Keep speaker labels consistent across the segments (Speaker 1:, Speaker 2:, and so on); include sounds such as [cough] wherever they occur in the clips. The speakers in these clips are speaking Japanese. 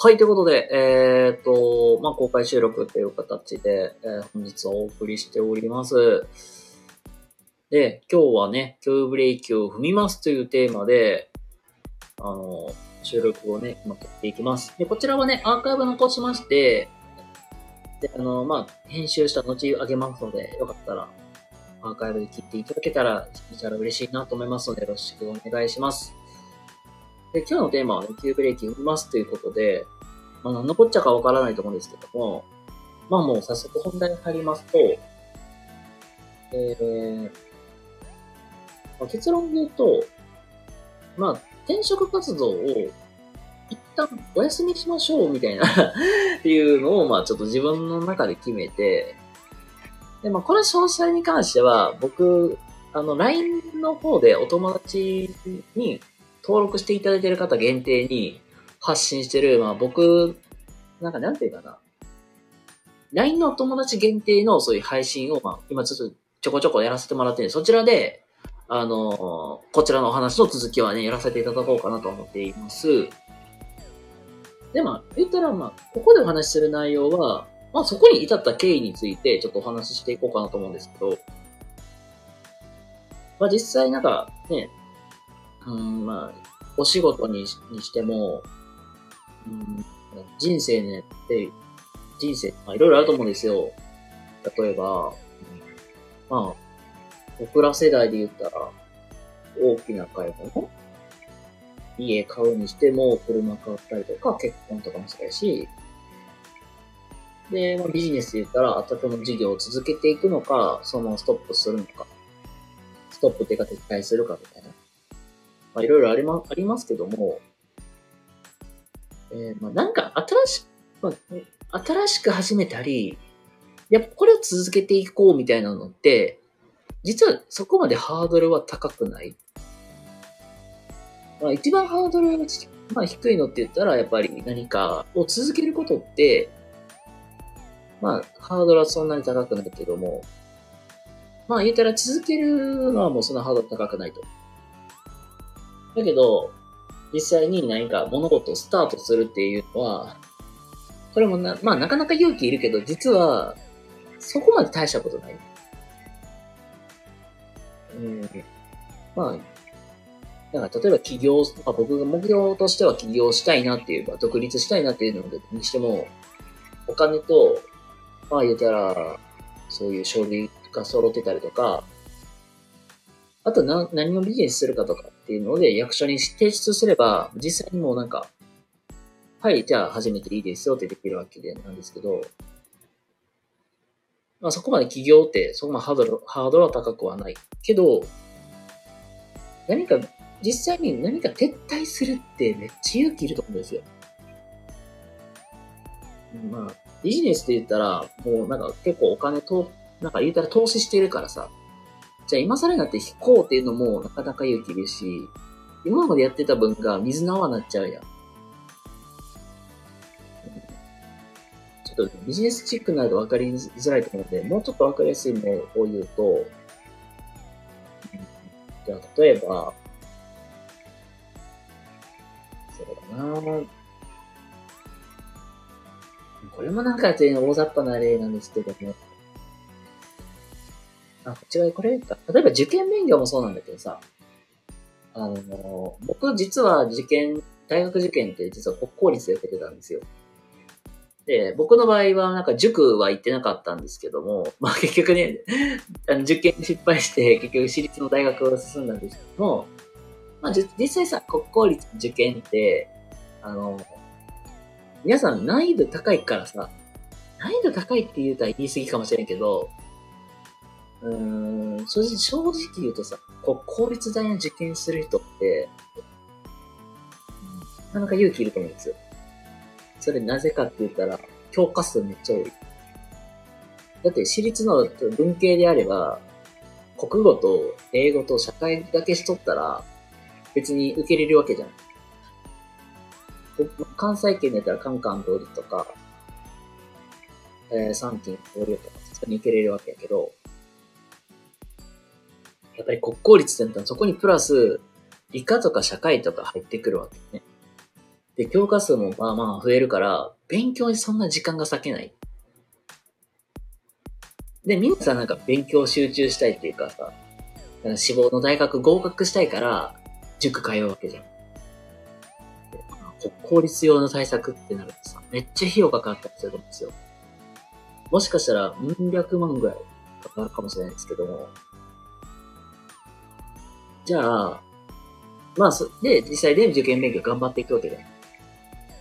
Speaker 1: はい、ということで、えーっと、まあ、公開収録という形で、えー本日はお送りしております。で、今日はね、今日ブレーキを踏みますというテーマで、あの、収録をね、今撮っていきます。で、こちらはね、アーカイブ残しまして、で、あの、まあ、編集した後上げますので、よかったら、アーカイブで切っていただけたら、いたら嬉しいなと思いますので、よろしくお願いします。で、今日のテーマはね、急ブレーキ踏みますということで、まあ、何のこっちゃかわからないと思うんですけども、まあもう早速本題に入りますと、えー、まあ、結論で言うと、まあ、転職活動を一旦お休みしましょうみたいな [laughs] っていうのを、まあちょっと自分の中で決めて、で、まあこれ詳細に関しては、僕、あの、LINE の方でお友達に登録していただいている方限定に発信してる、まあ僕、なんかなんていうかな。LINE のお友達限定のそういう配信を、まあ今ちょっとちょこちょこやらせてもらって、そちらで、あのこちらのお話の続きはね、やらせていただこうかなと思っています。で、まあ、言ったら、まあ、ここでお話しする内容は、まあそこに至った経緯についてちょっとお話ししていこうかなと思うんですけど、まあ実際なんかね、うん、まあ、お仕事にしにしても、うん、人生ねって、人生、まあいろいろあると思うんですよ。例えば、まあ、僕ら世代で言ったら、大きな買い物？家買うにしても、車買ったりとか、結婚とかもそうやし、で、まあ、ビジネスで言ったら、あたたの事業を続けていくのか、そのストップするのか、ストップっていうか撤退するかみたいな。まあ、いろいろありま、ありますけども、えーまあ、なんか新し、まあ、新しく始めたり、やっぱこれを続けていこうみたいなのって、実はそこまでハードルは高くない。まあ、一番ハードルが、まあ、低いのって言ったら、やっぱり何かを続けることって、まあ、ハードルはそんなに高くないけども、まあ言ったら続けるのはもうそんなハードル高くないと。だけど、実際に何か物事をスタートするっていうのは、これもな、まあなかなか勇気いるけど、実は、そこまで大したことない。うん。まあ、だから例えば起業、まあ、僕が目標としては起業したいなっていうか、独立したいなっていうのにしても、お金と、まあ言ったら、そういう書類が揃ってたりとか、あとな何をビジネスするかとかっていうので役所に提出すれば、実際にもうなんか、はい、じゃあ始めていいですよってできるわけでなんですけど、まあそこまで起業ってそこまでハードル、ハードルは高くはない。けど、何か、実際に何か撤退するってめっちゃ勇気いると思うんですよ。まあ、ビジネスで言ったら、もうなんか結構お金と、なんか言ったら投資してるからさ、じゃあ今更になって引こうっていうのもなかなか勇気いるし、今までやってた分が水の泡になっちゃうやん。ちょっとビジネスチックになると分かりづらいと思うので、もうちょっと分かりやすいものを言うと、じゃあ例えば、そうだな。これもなんか全然大雑把な例なんですけども、あ、違う、これ。例えば受験勉強もそうなんだけどさ、あの、僕実は受験、大学受験って実は国公立で受けてたんですよ。で、僕の場合はなんか塾は行ってなかったんですけども、[laughs] まあ結局ね、あの受験失敗して結局私立の大学を進んだんですけども、まあ実際さ、国公立受験って、あの、皆さん難易度高いからさ、難易度高いって言うたら言い過ぎかもしれんけど、うん、正直、正直言うとさ、こう公立大の受験する人って、なかなか勇気いると思うんですよ。それなぜかって言ったら、教科数めっちゃ多い。だって私立の文系であれば、国語と英語と社会だけしとったら、別に受けれるわけじゃん。関西圏だったらカンカン通りとか、えー、三金通りとか、普通に受けれるわけやけど、やっぱり国公立ってなったらそこにプラス、理科とか社会とか入ってくるわけね。で、教科数もまあまあ増えるから、勉強にそんな時間が割けない。で、皆さんなんか勉強集中したいっていうかさ、か志望の大学合格したいから、塾通うわけじゃん。でこ公立用の対策ってなるとさ、めっちゃ費用かかったりすると思うんですよ。もしかしたら、うん百万ぐらいかかるかもしれないですけども。じゃあ、まあ、そで、実際で受験勉強頑張っていくわけだよ。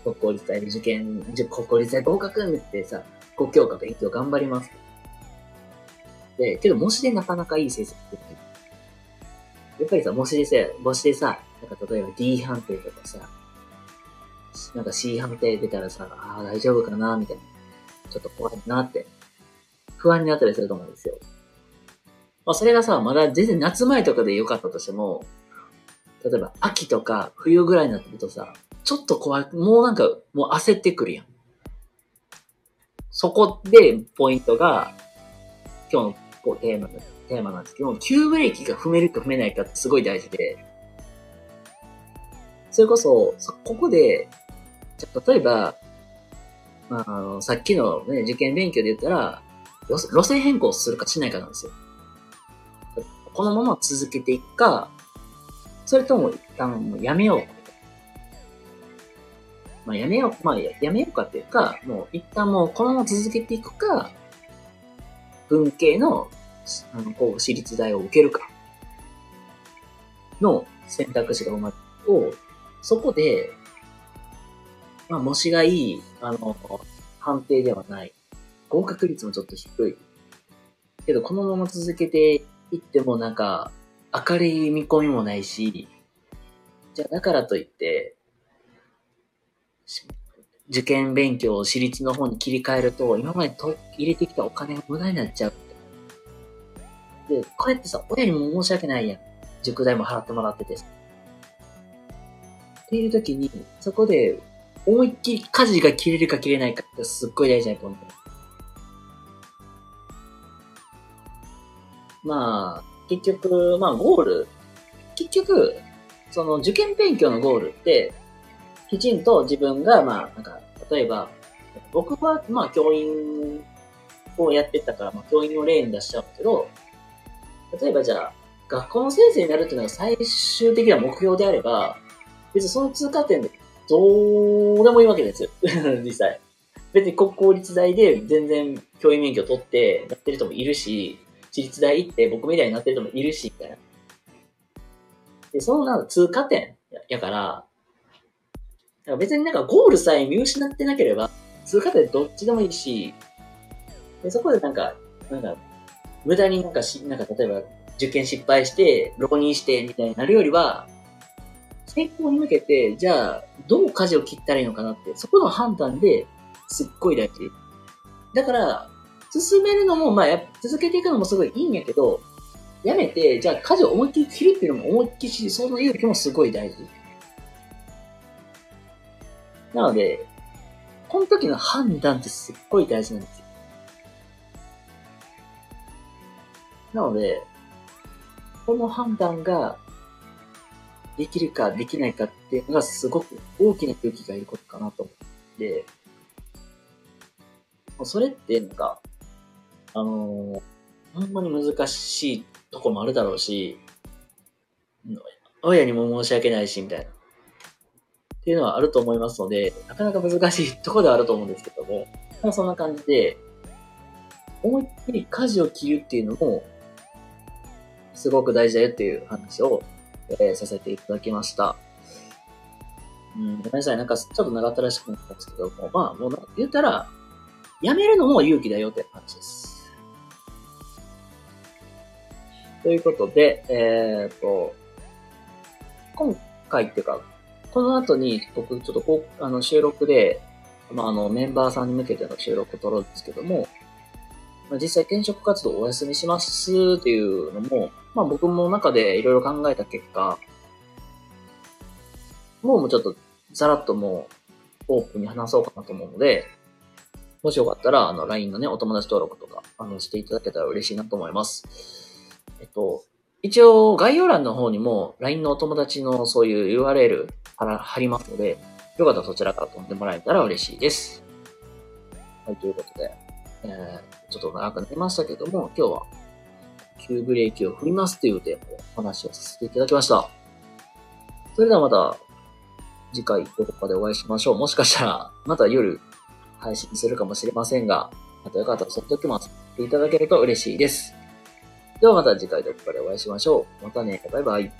Speaker 1: 国公立大で受験、国公立大合格ってさ、5教科勉強頑張ります。で、けど模試でなかなかいい成績ってない。やっぱりさ、模試でさ、模試でさ、なんか例えば D 判定とかさ、なんか C 判定出たらさ、ああ、大丈夫かなみたいな。ちょっと怖いなって、不安になったりすると思うんですよ。まあそれがさ、まだ全然夏前とかで良かったとしても、例えば秋とか冬ぐらいになってるとさ、ちょっと怖い、もうなんか、もう焦ってくるやん。そこで、ポイントが、今日のこうテーマ、テーマなんですけど、急ブレーキが踏めるか踏めないかってすごい大事で、それこそ、ここで、じゃ例えば、まあ、あの、さっきのね、受験勉強で言ったら、路線変更するかしないかなんですよ。このまま続けていくか、それとも一旦もうやめよう。まあやめよう、まあやめようかっていうか、もう一旦もうこのまま続けていくか、文系の、あの、こう、私立大を受けるか、の選択肢が生まれると、そこで、まあ、模試がいい、あの、判定ではない。合格率もちょっと低い。けど、このまま続けていってもなんか、明るい見込みもないし、じゃあだからといって、受験勉強を私立の方に切り替えると、今までと入れてきたお金が無駄になっちゃう。で、こうやってさ、親にも申し訳ないやん。塾代も払ってもらっててさ。っていう時に、そこで思いっきり舵が切れるか切れないかってすっごい大事なと思う。まあ、結局、まあゴール、結局、その受験勉強のゴールって、きちんと自分が、まあ、なんか、例えば、僕は、まあ、教員をやってたから、まあ、教員を例に出しちゃうけど、例えばじゃあ、学校の先生になるっていうのが最終的な目標であれば、別にその通過点でどうでもいいわけですよ。[laughs] 実際。別に国公立大で全然教員免許取ってやってる人もいるし、私立大行って僕みたいになってる人もいるし、みたいな。で、そのなんか通過点ややから、だから別になんかゴールさえ見失ってなければ、通過点どっちでもいいし、でそこでなんか、なんか、無駄になんかし、なんか例えば受験失敗して、浪人してみたいになるよりは、成功に向けて、じゃあ、どう舵を切ったらいいのかなって、そこの判断ですっごい大事。だから、進めるのも、まあ、続けていくのもすごいいいんやけど、やめて、じゃあ舵を思いっきり切るっていうのも思いっきりし、その勇気もすごい大事。なので、この時の判断ってすっごい大事なんですよ。なので、この判断ができるかできないかっていうのがすごく大きな勇気がいることかなと思って、もうそれってなんか、あのーほんまに難しいとこもあるだろうし、親にも申し訳ないし、みたいな。っていうのはあると思いますので、なかなか難しいとこではあると思うんですけども、まあそんな感じで、思いっきり舵を切るっていうのも、すごく大事だよっていう話を、えーさせていただきました。うん、ごめんなさい。なんかちょっと長ったらしくなったんですけども、まあ、もう言ったら、やめるのも勇気だよって話です。ということで、えっ、と、今回っていうか、この後に僕ちょっとこう、あの収録で、まあ、あのメンバーさんに向けての収録を撮るんですけども、まあ、実際転職活動お休みしますっていうのも、まあ僕も中でいろいろ考えた結果、もうちょっとざらっともうオープンに話そうかなと思うので、もしよかったら、あの、LINE のね、お友達登録とか、あの、していただけたら嬉しいなと思います。えっと、一応、概要欄の方にも、LINE のお友達のそういう URL 貼りますので、よかったらそちらから飛んでもらえたら嬉しいです。はい、ということで、えー、ちょっと長くなりましたけども、今日は、急ブレーキを振りますというテーマでお話をさせていただきました。それではまた、次回どこかでお会いしましょう。もしかしたら、また夜配信するかもしれませんが、またよかったらその時も遊んでいただけると嬉しいです。ではまた次回どこかでお会いしましょう。またね。バイバイ。